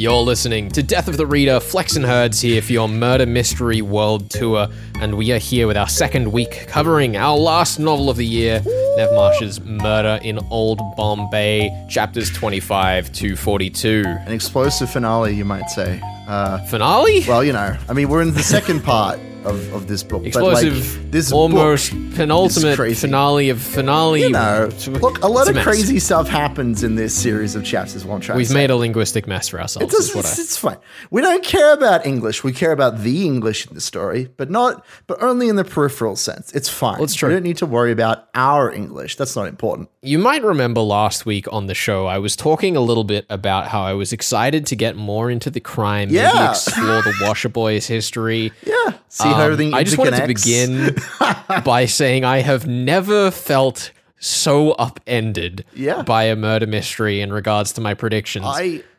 You're listening to Death of the Reader. Flex and Herds here for your Murder Mystery World Tour, and we are here with our second week covering our last novel of the year, Nev March's Murder in Old Bombay, chapters 25 to 42. An explosive finale, you might say. Uh, Finale? well, you know, I mean, we're in the second part of, of this book. Explosive, but like, this almost book penultimate finale of finale. You know, look, a lot of mess. crazy stuff happens in this series of chapters. is What We've made a linguistic mess for ourselves. Is what it's, I- it's fine. We don't care about English. We care about the English in the story, but not, but only in the peripheral sense. It's fine. It's true. We don't need to worry about our English. That's not important. You might remember last week on the show, I was talking a little bit about how I was excited to get more into the crime, maybe Yeah. explore the Washer Boys history. Yeah. See how Um, everything I just wanted to begin by saying I have never felt so upended Yeah. by a murder mystery in regards to my predictions. I.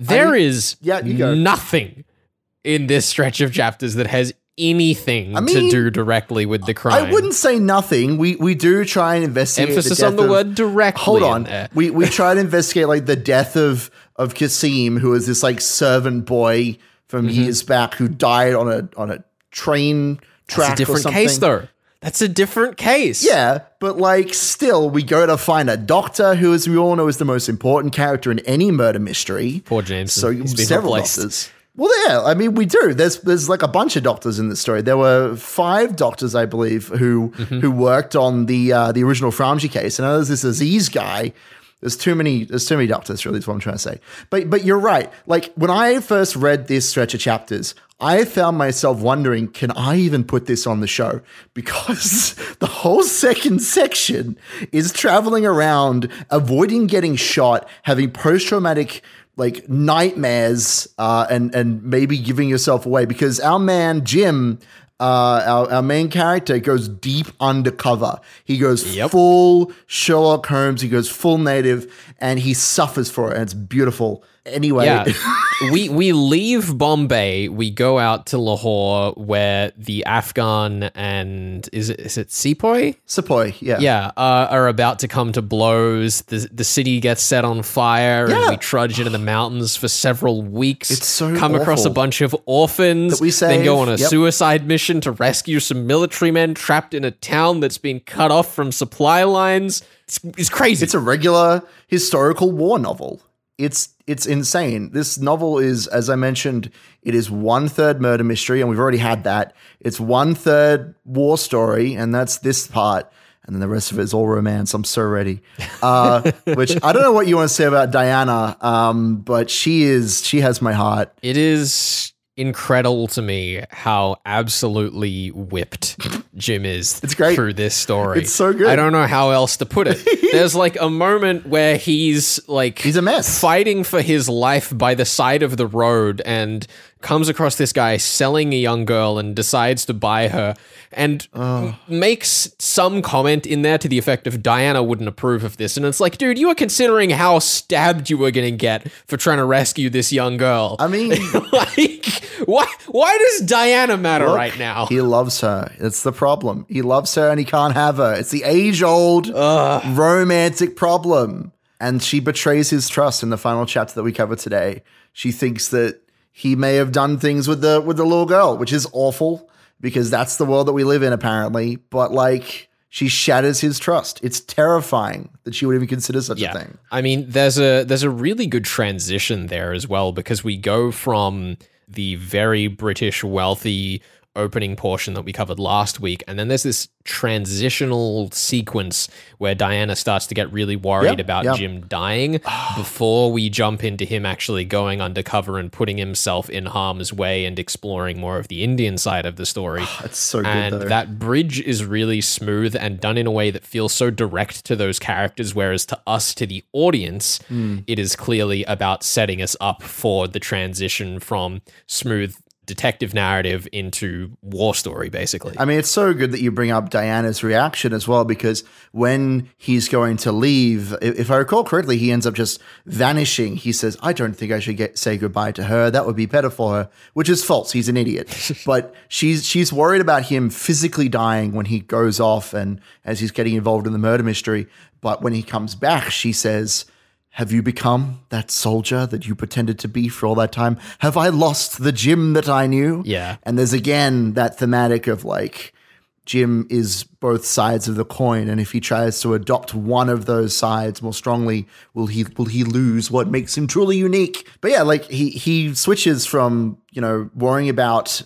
There is yeah, nothing in this stretch of chapters that has anything to mean, do directly with the crime. I wouldn't say nothing. We we do try and investigate. Emphasis the on the of- word directly. Hold on. We we try to investigate like the death of of Kasim, who was this like servant boy from Mm-hmm. years back who died on a on a train track It's a or different something. case, though. That's a different case. Yeah, but like still, we go to find a doctor who, as we all know, is the most important character in any murder mystery. Poor James. So several replaced. doctors. Well, yeah, I mean, we do. There's there's like a bunch of doctors in this story. There were five doctors, I believe, who Mm-hmm. who worked on the uh, the original Framji case. And there's this Aziz guy. There's too many. There's too many doctors. Really, is what I'm trying to say. But but you're right. Like when I first read this stretch of chapters, I found myself wondering, can I even put this on the show? Because the whole second section is traveling around, avoiding getting shot, having post traumatic like nightmares, uh, and and maybe giving yourself away. Because our man Jim. Uh, our, our main character goes deep undercover. He goes Yep. full Sherlock Holmes. He goes full native, and he suffers for it. And it's beautiful. Anyway, Yeah. we we leave Bombay, we go out to Lahore where the Afghan and is it is it Sepoy? Sepoy, yeah, Yeah, uh, are about to come to blows. The the city gets set on fire, Yeah. and we trudge into the mountains for several weeks. It's so come across a bunch of orphans. That we then go on a Yep. suicide mission to rescue some military men trapped in a town that's been cut off from supply lines. It's, it's crazy. It's a regular historical war novel. It's it's insane. This novel is, as I mentioned, it is one third murder mystery, and we've already had that. It's one third war story, and that's this part. And then the rest of it is all romance. I'm so ready. Uh, which I don't know what you want to say about Diana, um, but she is she has my heart. It is incredible to me how absolutely whipped Jim is It's great. through this story. It's so good. I don't know how else to put it. There's like a moment where he's like He's a mess. fighting for his life by the side of the road and comes across this guy selling a young girl and decides to buy her and m- makes some comment in there to the effect of Diana wouldn't approve of this and it's like dude you were considering how stabbed you were going to get for trying to rescue this young girl I mean, like why why does Diana matter Look, right now He loves her. It's the problem. He loves her and he can't have her. It's the age old romantic problem. And she betrays his trust in the final chapter that we cover today. She thinks that he may have done things with the with the little girl, which is awful because that's the world that we live in apparently. But like she shatters his trust. It's terrifying that she would even consider such a thing. I mean, there's a there's a really good transition there as well because we go from the very British wealthy opening portion that we covered last week, and then there's this transitional sequence where Diana starts to get really worried Yep, about yep. Jim dying before we jump into him actually going undercover and putting himself in harm's way and exploring more of the Indian side of the story. It's so good and though. that bridge is really smooth and done in a way that feels so direct to those characters whereas to us to the audience Hmm. it is clearly about setting us up for the transition from smooth detective narrative into war story basically I mean, it's so good that you bring up Diana's reaction as well, because when he's going to leave, if I recall correctly, he ends up just vanishing. He says, I don't think I should get say goodbye to her. That would be better for her, which is false. He's an idiot. but she's she's worried about him physically dying when he goes off and as he's getting involved in the murder mystery. But when he comes back, she says, have you become that soldier that you pretended to be for all that time? Have I lost the Jim that I knew? Yeah. And there's again that thematic of like, Jim is both sides of the coin, and if he tries to adopt one of those sides more strongly, will he will he lose what makes him truly unique? But yeah, like he he switches from you know worrying about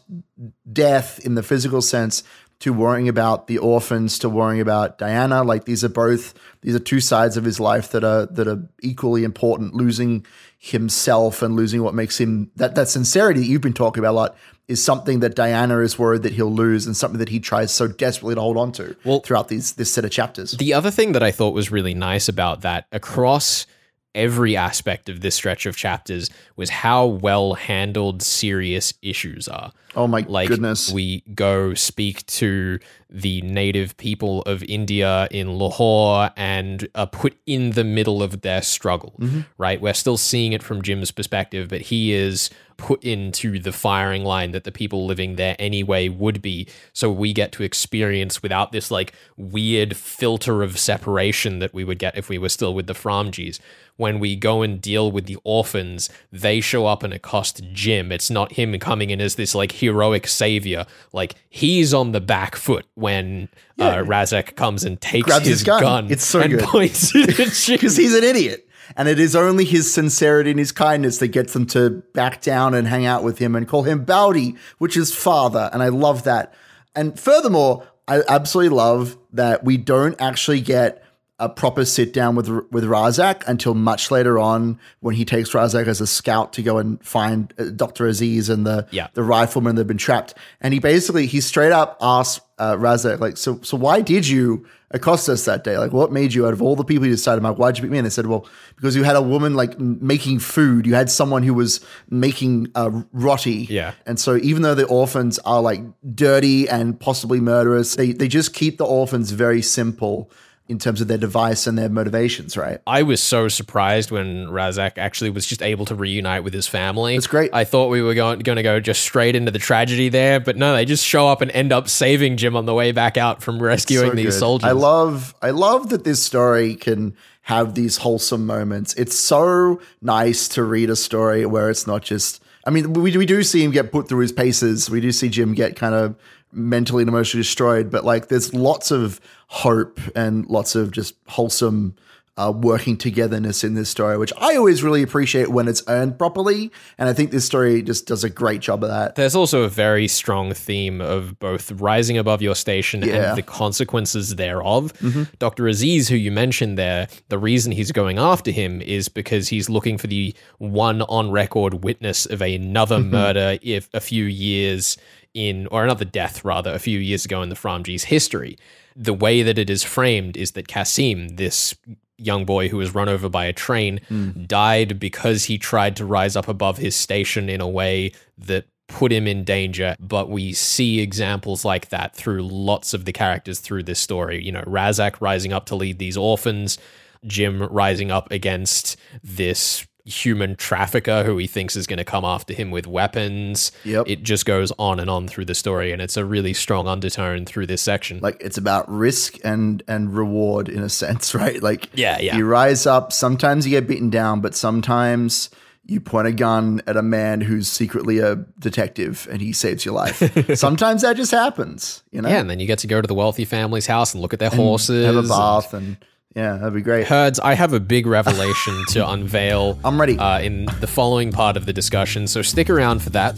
death in the physical sense to worrying about the orphans to worrying about Diana. Like these are both these are two sides of his life that are that are equally important. Losing himself and losing what makes him that that sincerity that you've been talking about a lot is something that Diana is worried that he'll lose and something that he tries so desperately to hold on to well, throughout these this set of chapters. The other thing that I thought was really nice about that across every aspect of this stretch of chapters was how well handled serious issues are. Oh my like, goodness. We go speak to the native people of India in Lahore and are put in the middle of their struggle, mm-hmm. right? We're still seeing it from Jim's perspective, but he is put into the firing line that the people living there anyway would be. So we get to experience without this like weird filter of separation that we would get if we were still with the Framjees when we go and deal with the orphans, they show up and accost Jim. It's not him coming in as this like heroic savior. Like he's on the back foot when uh, yeah. uh, Razak comes and takes Grabs his, his gun. gun. It's so and good. points it because he's an idiot. And it is only his sincerity and his kindness that gets them to back down and hang out with him and call him Bowdy, which is father. And I love that. And furthermore, I absolutely love that we don't actually get a proper sit down with with Razak until much later on when he takes Razak as a scout to go and find uh, Dr. Aziz and the yeah. the rifleman that have been trapped. And he basically he straight up asks uh, Razak like, so so why did you accost us that day? Like, what made you out of all the people you decided, like, why'd you pick me? And they said, well, because you had a woman like making food. You had someone who was making uh, roti. Yeah. And so even though the orphans are like dirty and possibly murderous, they they just keep the orphans very simple in terms of their device and their motivations, right? I was so surprised when Razak actually was just able to reunite with his family. That's great. I thought we were going, going to go just straight into the tragedy there, but no, they just show up and end up saving Jim on the way back out from rescuing so these good. soldiers. I love, I love that this story can have these wholesome moments. It's so nice to read a story where it's not just. I mean, we, we do see him get put through his paces. We do see Jim get kind of mentally and emotionally destroyed, but like there's lots of hope and lots of just wholesome uh, working togetherness in this story, which I always really appreciate when it's earned properly. And I think this story just does a great job of that. There's also a very strong theme of both rising above your station yeah. and the consequences thereof. Mm-hmm. Dr. Aziz, who you mentioned there, the reason he's going after him is because he's looking for the one on record witness of another mm-hmm. murder if a few years in, or another death rather, a few years ago in the Framjees' history. The way that it is framed is that Kasim, this young boy who was run over by a train, mm. died because he tried to rise up above his station in a way that put him in danger. But we see examples like that through lots of the characters through this story. You know, Razak rising up to lead these orphans, Jim rising up against this human trafficker who he thinks is going to come after him with weapons. Yep. It just goes on and on through the story and it's a really strong undertone through this section. Like it's about risk and and reward in a sense, right? Like yeah, yeah. You rise up, sometimes you get beaten down, but sometimes you point a gun at a man who's secretly a detective and he saves your life. Sometimes that just happens, you know. Yeah, and then you get to go to the wealthy family's house and look at their and horses, have a bath, and, and yeah, that'd be great. Herds, I have a big revelation to unveil. I'm ready. Uh, in the following part of the discussion, so stick around for that.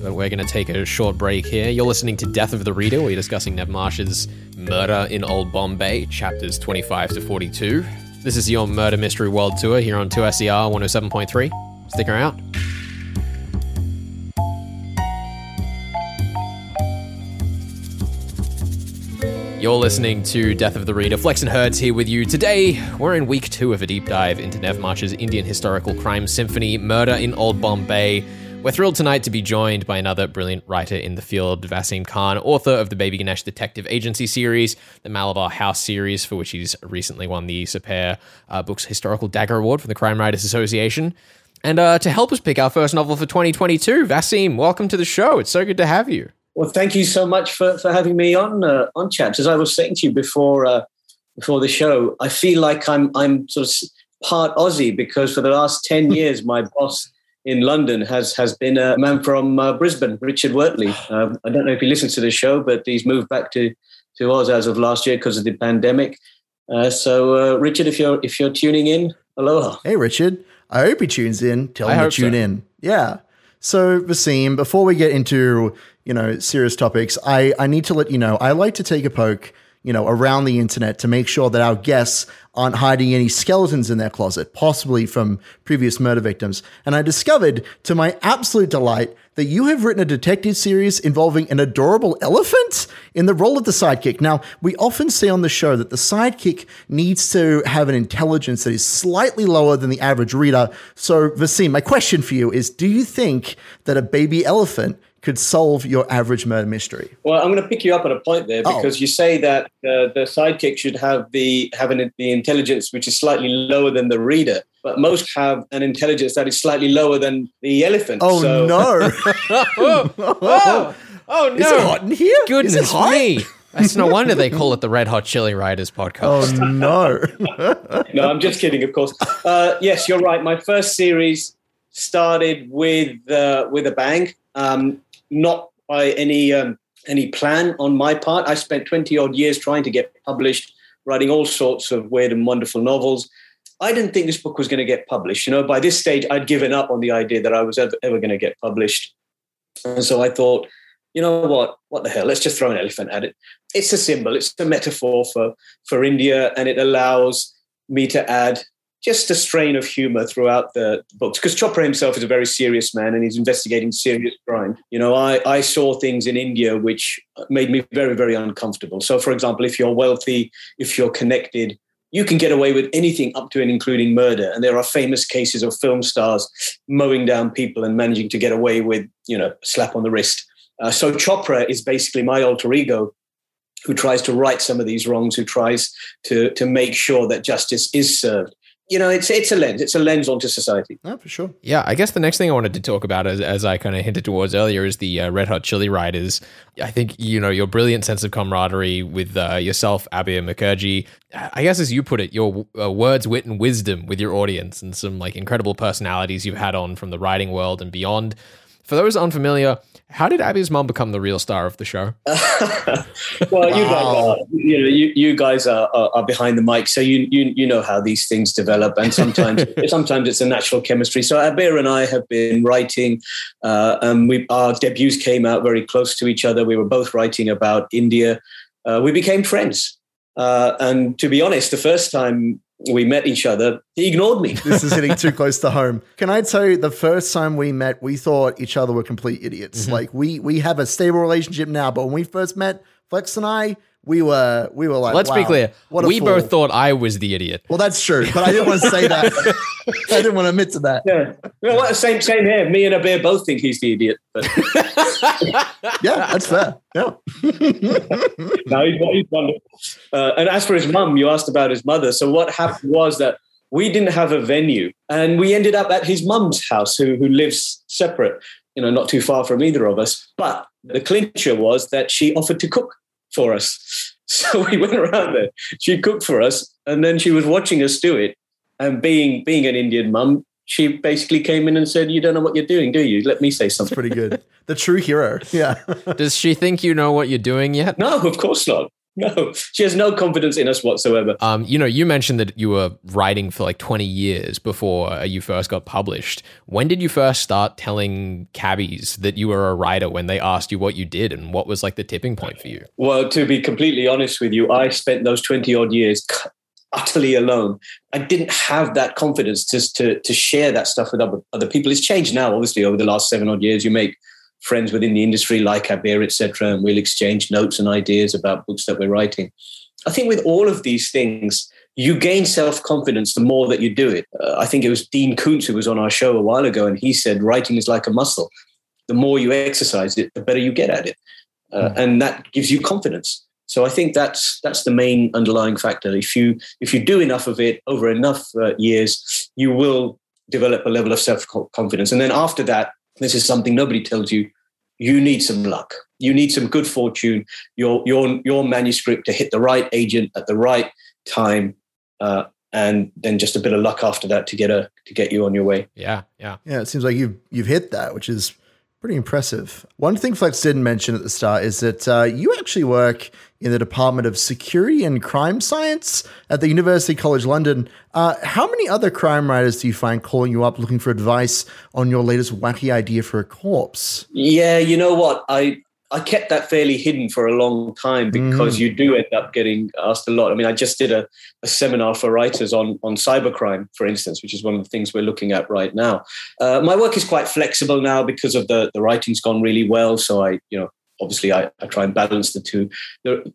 But we're going to take a short break here. You're listening to Death of the Reader. Where we're discussing Nev March's Murder in Old Bombay, chapters 25 to 42. This is your Murder Mystery World Tour here on 2SER 107.3. Stick around. You're listening to Death of the Reader. Flex and Herds here with you. Today, we're in week two of a deep dive into Nev March's Indian historical crime symphony, Murder in Old Bombay. We're thrilled tonight to be joined by another brilliant writer in the field, Vaseem Khan, author of the Baby Ganesh Detective Agency series, the Malabar House series, for which he's recently won the Sapere uh, Books Historical Dagger Award from the Crime Writers Association. And uh, to help us pick our first novel for 2022, Vaseem, welcome to the show. It's so good to have you. Well, thank you so much for, for having me on uh, on Chaps. As I was saying to you before uh, before the show, I feel like I'm I'm sort of part Aussie because for the last 10 years, my boss in London has has been a man from uh, Brisbane, Richard Wortley. Um, I don't know if he listens to the show, but he's moved back to to Oz as of last year because of the pandemic. Uh, so, uh, Richard, if you're if you're tuning in, aloha. Hey, Richard. I hope he tunes in. Tell him to tune so. in. Yeah. So, Vaseem, before we get into you know serious topics, I I need to let you know I like to take a poke you know around the internet to make sure that our guests aren't hiding any skeletons in their closet, possibly from previous murder victims. And I discovered, to my absolute delight, that you have written a detective series involving an adorable elephant in the role of the sidekick. Now, we often say on the show that the sidekick needs to have an intelligence that is slightly lower than the average reader. So, Vaseem, my question for you is do you think that a baby elephant could solve your average murder mystery? Well, I'm going to pick you up on a point there Oh. because you say that uh, the sidekick should have the have an, the intelligence which is slightly lower than the reader, but most have an intelligence that is slightly lower than the elephant. Oh, So- no. oh, oh, oh, no. Is it hot in here? Is it Goodness hot? me. That's no wonder they call it the Red Hot Chilli Writers podcast. Oh, no. no, I'm just kidding, of course. Uh, yes, you're right. My first series started with uh, with a bang, um, not by any um, any plan on my part. I spent 20 odd years trying to get published, writing all sorts of weird and wonderful novels. I didn't think this book was going to get published. You know, by this stage, I'd given up on the idea that I was ever, ever going to get published. And so I thought, you know what? What the hell? Let's just throw an elephant at it. It's a symbol. It's a metaphor for for India, and it allows me to add just a strain of humor throughout the books. Because Chopra himself is a very serious man, and he's investigating serious crime. You know, I I saw things in India which made me very very uncomfortable. So, for example, if you're wealthy, if you're connected. You can get away with anything up to and including murder. And there are famous cases of film stars mowing down people and managing to get away with, you know, slap on the wrist. Uh, so Chopra is basically my alter ego who tries to right some of these wrongs, who tries to, to make sure that justice is served. You know, it's, it's a lens. It's a lens onto society. No, for sure. Yeah, I guess the next thing I wanted to talk about, as, as I kind of hinted towards earlier, is the uh, Red Hot Chilli Writers. I think you know your brilliant sense of camaraderie with uh, yourself, and Mukherjee. I guess, as you put it, your uh, words, wit, and wisdom with your audience, and some like incredible personalities you've had on from the writing world and beyond. For those unfamiliar, how did Abir's mom become the real star of the show? well, you guys are, you know, you, you guys are, are, are behind the mic, so you, you you know how these things develop, and sometimes sometimes it's a natural chemistry. So Abir and I have been writing, uh, and we our debuts came out very close to each other. We were both writing about India. Uh, we became friends, uh, and to be honest, the first time we met each other, he ignored me. This is hitting too close to home. Can I tell you, the first time we met, we thought each other were complete idiots. Mm-hmm. Like we we have a stable relationship now, but when we first met, Flex and I, we were we were like, Let's be clear. what We fool. both thought I was the idiot. Well, that's true, but I didn't want to say that. I didn't want to admit to that. Yeah, well, what- same same here. Me and Abir both think he's the idiot, but Yeah, that's fair. Yeah. no, he's, he's wonderful. Uh, and as for his mum, you asked about his mother. So what happened was that we didn't have a venue, and we ended up at his mum's house, who who lives separate, you know, not too far from either of us. But the clincher was that she offered to cook for us. So we went around there. She cooked for us, and then she was watching us do it. And being being an Indian mum, she basically came in and said, "You don't know what you're doing, do you? Let me say It's something." pretty good. The true hero. Yeah. Does she think you know what you're doing yet? No, of course not. No, she has no confidence in us whatsoever. Um, you know, you mentioned that you were writing for like 20 years before you first got published. When did you first start telling cabbies that you were a writer when they asked you what you did and what was like the tipping point for you? Well, to be completely honest with you, I spent those 20 odd years utterly alone. I didn't have that confidence to, to, to share that stuff with other, other people. It's changed now, obviously, over the last seven odd years. You make friends within the industry like Abir, etc., and we'll exchange notes and ideas about books that we're writing. I think with all of these things, you gain self confidence the more that you do it. Uh, I think it was Dean Koontz who was on our show a while ago, and he said writing is like a muscle. The more you exercise it, the better you get at it, uh, and that gives you confidence. So I think that's that's the main underlying factor. If you if you do enough of it over enough uh, years, you will develop a level of self confidence, and then after that, this is something nobody tells you. You need some luck. You need some good fortune. Your your your manuscript to hit the right agent at the right time. Uh, and then just a bit of luck after that to get a to get you on your way. Yeah, yeah. Yeah, it seems like you've you've hit that, which is pretty impressive. One thing Flex didn't mention at the start is that uh, you actually work in the Department of Security and Crime Science at the University College London. Uh, how many other crime writers do you find calling you up looking for advice on your latest wacky idea for a corpse? Yeah, you know what? I I kept that fairly hidden for a long time because mm. you do end up getting asked a lot. I mean, I just did a, a, seminar for writers on on cybercrime, for instance, which is one of the things we're looking at right now. Uh, my work is quite flexible now because of the the writing's gone really well. So I, you know, obviously I, I try and balance the two.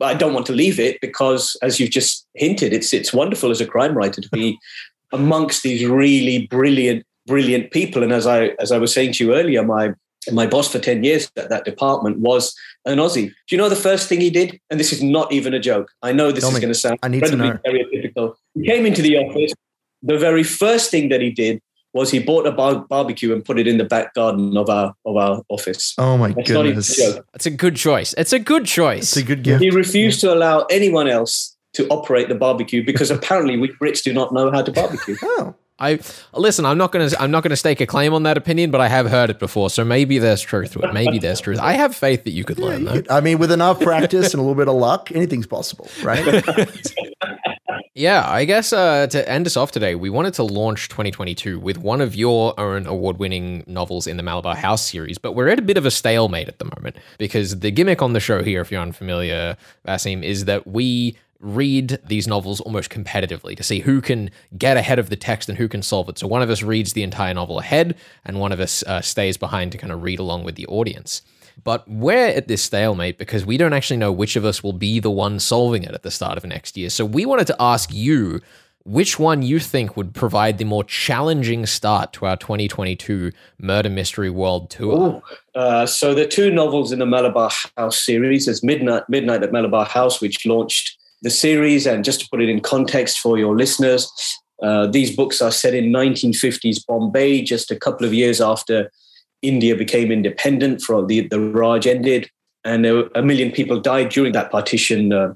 I don't want to leave it because, as you've just hinted, it's it's wonderful as a crime writer to be amongst these really brilliant brilliant people. And as I as I was saying to you earlier, my my boss for 10 years at that department was an Aussie. Do you know the first thing he did? And this is not even a joke. I know this Tell is going to sound incredibly stereotypical. He came into the office. The very first thing that he did was he bought a bar- barbecue and put it in the back garden of our of our office. Oh my That's goodness! It's a good choice. It's a good choice. It's a good gift. He refused to allow anyone else to operate the barbecue because apparently we Brits do not know how to barbecue. Oh. I listen. I'm not gonna. I'm not gonna stake a claim on that opinion, but I have heard it before, so maybe there's truth to it. Maybe there's truth. I have faith that you could learn. Though. I mean, with enough practice and a little bit of luck, anything's possible, right? yeah, I guess uh, to end us off today, we wanted to launch 2022 with one of your own award-winning novels in the Malabar House series, but we're at a bit of a stalemate at the moment because the gimmick on the show here, if you're unfamiliar, Vaseem, is that we read these novels almost competitively to see who can get ahead of the text and who can solve it. So one of us reads the entire novel ahead, and one of us uh, stays behind to kind of read along with the audience. But we're at this stalemate because we don't actually know which of us will be the one solving it at the start of next year. So we wanted to ask you which one you think would provide the more challenging start to our 2022 Murder Mystery World Tour? Uh, so the two novels in the Malabar House series is Midnight, Midnight at Malabar House, which launched the series, and just to put it in context for your listeners, uh, these books are set in 1950s Bombay, just a couple of years after India became independent from the, the Raj ended. And a million people died during that partition uh,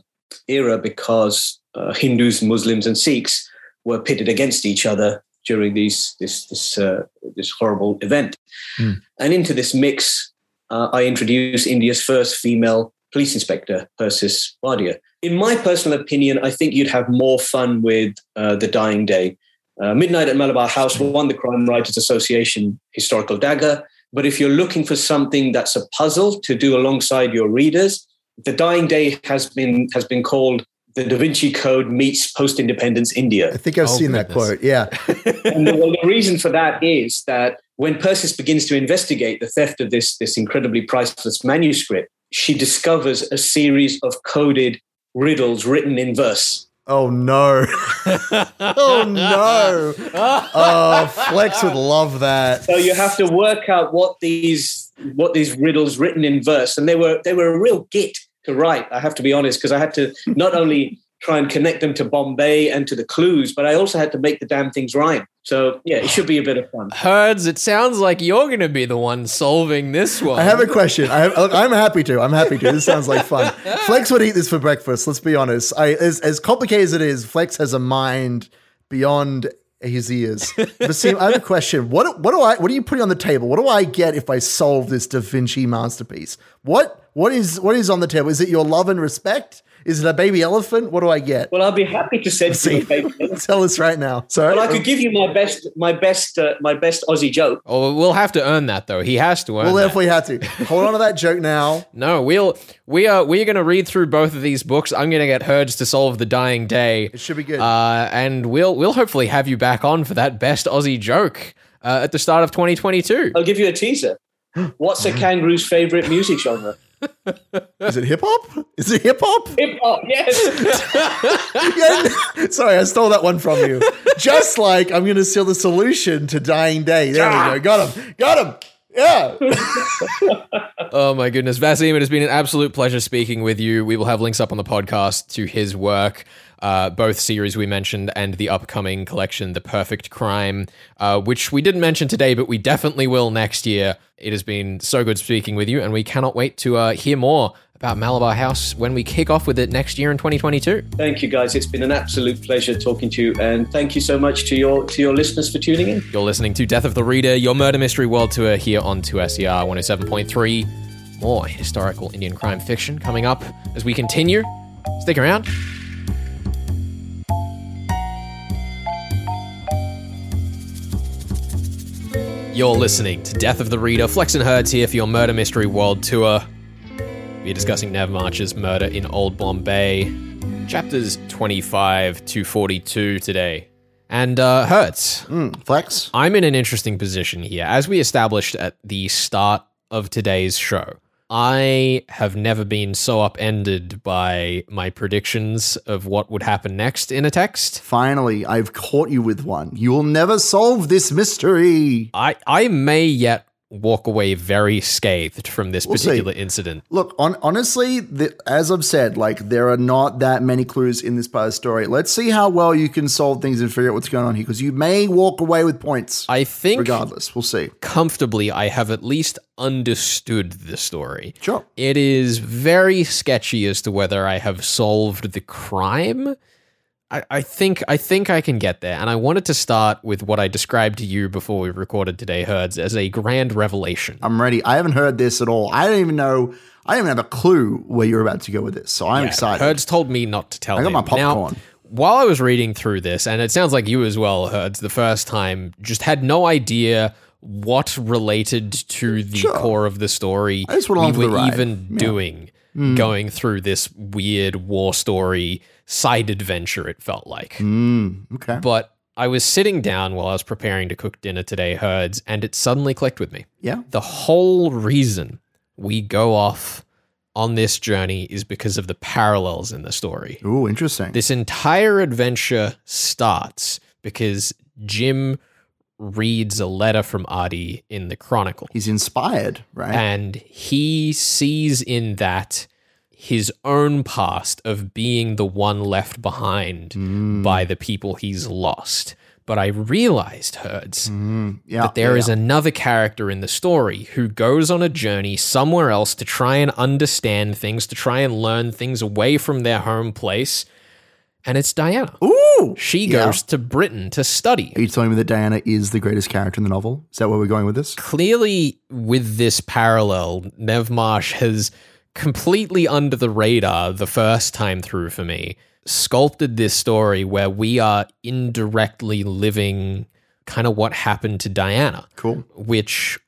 era because uh, Hindus, Muslims, and Sikhs were pitted against each other during these, this, this, uh, this horrible event. Mm. And into this mix, uh, I introduced India's first female police inspector, Persis Wadia. In my personal opinion, I think you'd have more fun with uh, The Dying Day. Uh, Midnight at Malabar House won the Crime Writers Association Historical Dagger. But if you're looking for something that's a puzzle to do alongside your readers, The Dying Day has been has been called the Da Vinci Code meets post-independence India. I think I've oh, seen goodness. that quote. Yeah. and the, well, the reason for that is that when Persis begins to investigate the theft of this, this incredibly priceless manuscript, she discovers a series of coded riddles written in verse. Oh no. oh no. Oh, Flex would love that. So you have to work out what these what these riddles written in verse and they were they were a real git to write, I have to be honest, because I had to not only try and connect them to Bombay and to the clues, but I also had to make the damn things rhyme. So yeah, it should be a bit of fun. Herds, it sounds like you're going to be the one solving this one. I have a question. I am happy to. I'm happy to. This sounds like fun. Flex would eat this for breakfast. Let's be honest. I, as, as complicated as it is, Flex has a mind beyond his ears. But see, I have a question. What what do I what are you putting on the table? What do I get if I solve this Da Vinci masterpiece? What what is what is on the table? Is it your love and respect? Is it a baby elephant? What do I get? Well, I'll be happy to send you a baby elephant. Tell us right now. Sorry. Well, I could give you my best, my best, uh, my best Aussie joke. Oh, we'll have to earn that though. He has to earn. Well, that. if we have to, hold on to that joke now. No, we'll we are we are going to read through both of these books. I'm going to get Herds to solve the Dying Day. It should be good. Uh, and we'll we'll hopefully have you back on for that best Aussie joke uh, at the start of 2022. I'll give you a teaser. What's a kangaroo's favorite music genre? Is it hip hop? Is it hip hop? Hip hop, yes. sorry, I stole that one from you. Just like I'm going to steal the solution to Dying Day. There ah. we go. Got him. Got him. Yeah. oh my goodness, Vaseem, it has been an absolute pleasure speaking with you. We will have links up on the podcast to his work uh, both series we mentioned and the upcoming collection, The Perfect Crime, uh, which we didn't mention today, but we definitely will next year. It has been so good speaking with you, and we cannot wait to uh, hear more about Malabar House when we kick off with it next year in 2022. Thank you, guys. It's been an absolute pleasure talking to you, and thank you so much to your to your listeners for tuning in. You're listening to Death of the Reader, your murder mystery world tour here on 2SER 107.3. More historical Indian crime fiction coming up as we continue. Stick around. You're listening to Death of the Reader. Flex and Herds here for your murder mystery world tour. We're discussing Nev March's murder in Old Bombay, chapters 25 to 42 today. And uh, Herds, Flex. I'm in an interesting position here. As we established at the start of today's show, I have never been so upended by my predictions of what would happen next in a text. Finally, I've caught you with one. You will never solve this mystery. I, I may yet walk away very scathed from this We'll see. particular incident. Look, on, honestly, the, as I've said, like there are not that many clues in this part of the story. Let's see how well you can solve things and figure out what's going on here, because you may walk away with points. I think regardless, we'll see. comfortably I have at least understood the story. Sure. It is very sketchy as to whether I have solved the crime. I, I think I think I can get there. And I wanted to start with what I described to you before we recorded today, Herds, as a grand revelation. I'm ready. I haven't heard this at all. I don't even know. I don't even have a clue where you're about to go with this. So I'm Yeah, excited. Herds told me not to tell I got him. my popcorn. Now, while I was reading through this, and it sounds like you as well, Herds, the first time, just had no idea what related to the Sure. core of the story I just went we along for the were even Yeah. Hmm. Doing going through this weird war story side adventure, it felt like. Mm, okay. But I was sitting down while I was preparing to cook dinner today, Herds, and it suddenly clicked with me. Yeah. The whole reason we go off on this journey is because of the parallels in the story. Ooh, interesting. This entire adventure starts because Jim reads a letter from Adi in the Chronicle. He's inspired, right? And he sees in that his own past of being the one left behind Mm. by the people he's lost. But I realized, Herds, Mm, yeah. that there yeah, is another character in the story who goes on a journey somewhere else to try and understand things, to try and learn things away from their home place. And it's Diana. Ooh. She Yeah. goes to Britain to study. Are you telling me that Diana is the greatest character in the novel? Is that where we're going with this? Clearly, with this parallel, Nev March has completely under the radar the first time through for me sculpted this story where we are indirectly living kind of what happened to Diana. Cool. which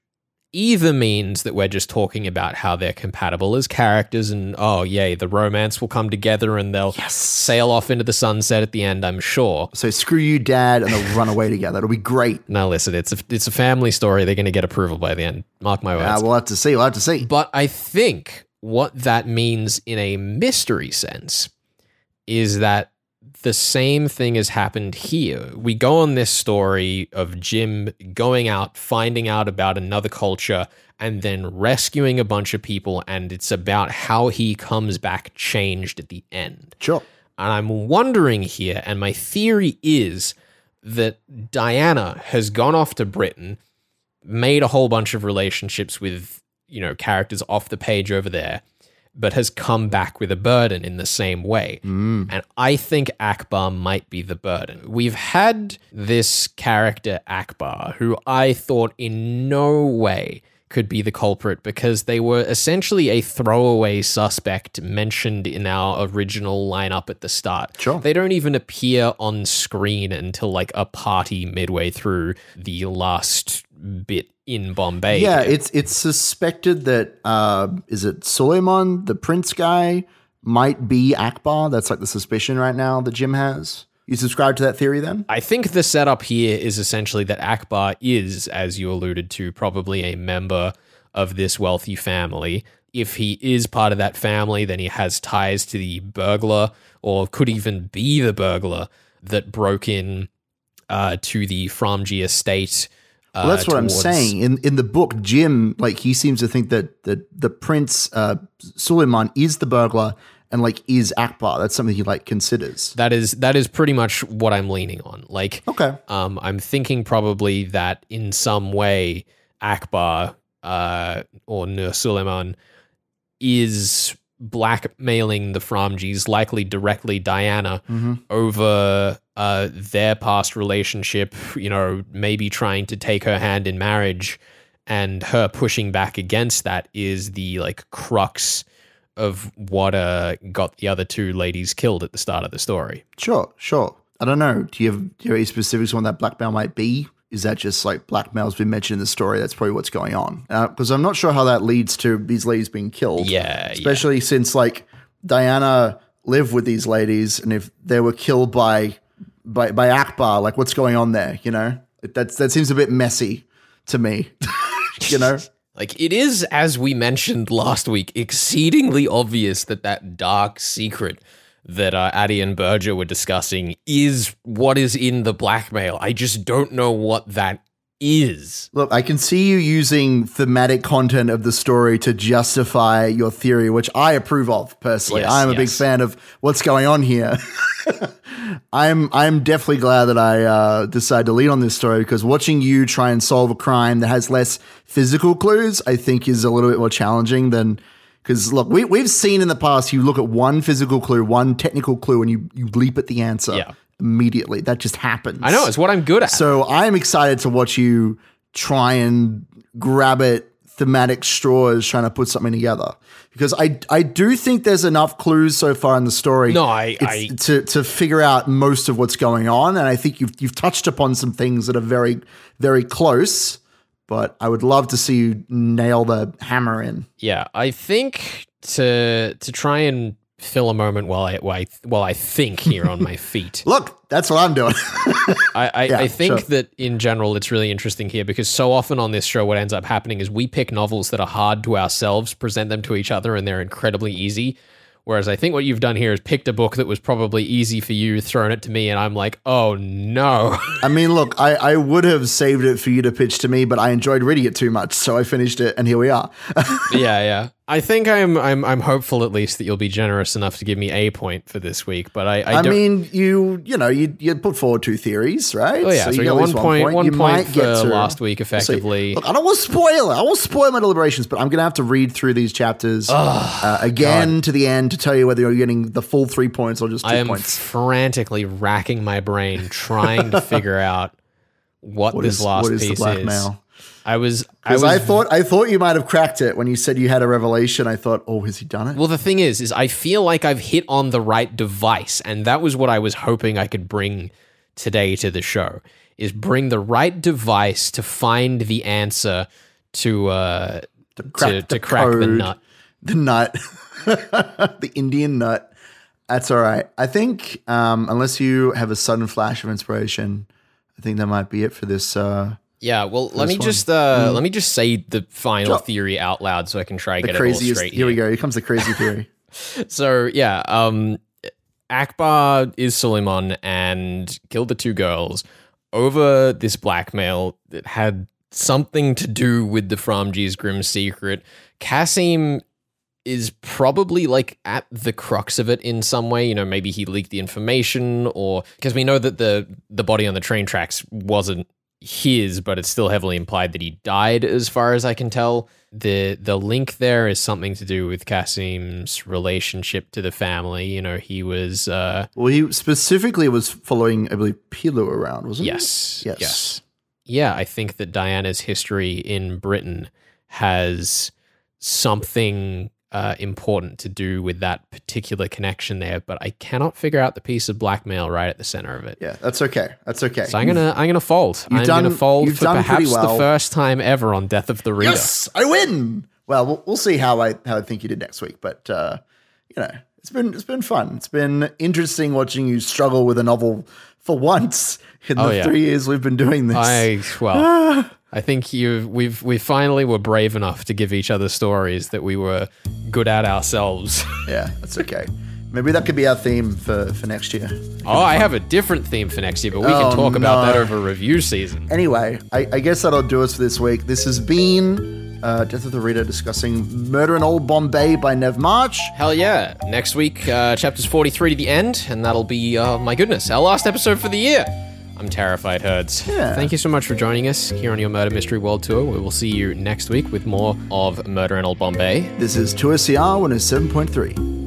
either means that we're just talking about how they're compatible as characters and oh yay the romance will come together and they'll sail off into the sunset at the end i'm sure So screw you, Dad, and they'll run away together. It'll be great. now listen it's a, it's a family story they're going to get approval by the end mark my words Uh, we'll have to see. We'll have to see. but i think what that means in a mystery sense is that the same thing has happened here. We go on this story of Jim going out, finding out about another culture, and then rescuing a bunch of people, and it's about how he comes back changed at the end. Sure. And I'm wondering here, and my theory is that Diana has gone off to Britain, made a whole bunch of relationships with, you know, characters off the page over there, but has come back with a burden in the same way. Mm. And I think Akbar might be the burden. We've had this character, Akbar, who I thought in no way could be the culprit because they were essentially a throwaway suspect mentioned in our original lineup at the start. Sure. They don't even appear on screen until like a party midway through the last bit in Bombay. Yeah, it's it's suspected that uh, is it Suleiman, the prince guy, might be Akbar. That's like the suspicion right now that Jim has. You subscribe to that theory then? I think the setup here is essentially that Akbar is, as you alluded to, probably a member of this wealthy family. If he is part of that family, then he has ties to the burglar, or could even be the burglar that broke in uh, to the Framji estate. Uh, Well, that's what I'm saying. In in the book, Jim like he seems to think that that the prince uh, Suleiman is the burglar and like is Akbar. That's something he like considers. That is that is pretty much what I'm leaning on. Like, Okay. Um, I'm thinking probably that in some way Akbar uh, or Nur Suleiman is blackmailing the Framjis, likely directly Diana, over uh, their past relationship, you know, maybe trying to take her hand in marriage and her pushing back against that is the like crux of what uh, got the other two ladies killed at the start of the story. Sure, sure. I don't know. Do you have, do you have any specifics on that blackmail might be? Is that just like blackmail's been mentioned in the story? That's probably what's going on. Because I'm not sure how that leads to these ladies being killed. Yeah, yeah. especially since like Diana lived with these ladies, and if they were killed by by by Akbar, like what's going on there? You know, that's that seems a bit messy to me. you know, Like it is, as we mentioned last week, exceedingly obvious that that dark secret that uh, Adi and Burjor were discussing is what is in the blackmail. I just don't know what that is. Look, I can see you using thematic content of the story to justify your theory, which I approve of personally. Yes, I'm a big fan of what's going on here. I'm I'm definitely glad that I uh, decided to lead on this story because watching you try and solve a crime that has less physical clues, I think, is a little bit more challenging than. Because look, we we've seen in the past, you look at one physical clue, one technical clue, and you you leap at the answer Yeah. Immediately. That just happens. I know it's what I'm good at. So I'm excited to watch you try and grab it thematic straws trying to put something together because I I do think there's enough clues so far in the story No, I- I- to to figure out most of what's going on and I think you've you've touched upon some things that are very very close but I would love to see you nail the hammer in Yeah, I think to to try and fill a moment while I while I, while I think here on my feet. look that's what I'm doing I, I, Yeah, I think sure. that in general it's really interesting here because so often on this show what ends up happening is we pick novels that are hard to ourselves, present them to each other, and they're incredibly easy. Whereas I think what you've done here is picked a book that was probably easy for you, thrown it to me, and I'm like, oh no. I mean look I I would have saved it for you to pitch to me but I enjoyed reading it too much so I finished it and here we are yeah, yeah. I think I'm I'm I'm hopeful at least that you'll be generous enough to give me a point for this week, but I I, I, mean, you you know you you put forward two theories, right? Oh yeah, so, you get got one point, You point might for get to- last week, So, effectively. look, I don't want to spoil it. I won't spoil my deliberations, but I'm going to have to read through these chapters uh, again to the end to tell you whether you're getting the full three points or just two I am points. frantically racking my brain trying to figure out what, What this is last what is piece is. I was, I. Because I, thought I thought you might have cracked it when you said you had a revelation. I thought, oh, has he done it? well, the thing is, is I feel like I've hit on the right device, and that was what I was hoping I could bring today to the show. Is bring the right device to find the answer to uh, to crack to, the crack the nut. the nut, the Indian nut. That's all right. I think um, unless you have a sudden flash of inspiration, I think that might be it for this. Uh, Yeah, well, let me one. just uh, let me just say the final Sure. theory out loud so I can try and the get it all craziest. straight. Here we go. Here comes the crazy theory. So yeah, um, Akbar is Suleiman and killed the two girls over this blackmail that had something to do with the Framji's grim secret. Kasim is probably like at the crux of it in some way. You know, maybe he leaked the information, or because we know that the the body on the train tracks wasn't his, but it's still heavily implied that he died, as far as I can tell. the The link there is something to do with Kasim's relationship to the family. You know, he was uh, well, he specifically was following, I believe, Pilu around, wasn't yes, he? Yes. yes, yeah. I think that Diana's history in Britain has something uh, important to do with that particular connection there, but I cannot figure out the piece of blackmail right at the center of it. Yeah, that's okay. That's okay. So I'm gonna I'm gonna fold. I'm done- gonna fold for perhaps the first time ever on Death of the Reader. yes, I win. Well, we'll, we'll see how I how I think you did next week, but uh, you know, it's been it's been fun. It's been interesting watching you struggle with a novel for once in Oh, the yeah. three years we've been doing this. I well, I think you we've we finally were brave enough to give each other stories that we were good at ourselves. yeah, that's okay. Maybe that could be our theme for for next year. oh, I have a different theme for next year, but we Oh, can talk about that over review season. Anyway, I, I guess that'll do us for this week. This has been uh, Death of the Reader discussing Murder in Old Bombay by Nev March. Hell yeah! Next week, uh, chapters forty-three to the end, and that'll be uh, my goodness, our last episode for the year. I'm terrified, Herds. Yeah. Thank you so much for joining us here on your Murder Mystery World Tour. We will see you next week with more of Murder in Old Bombay. This is 2SER 107.3.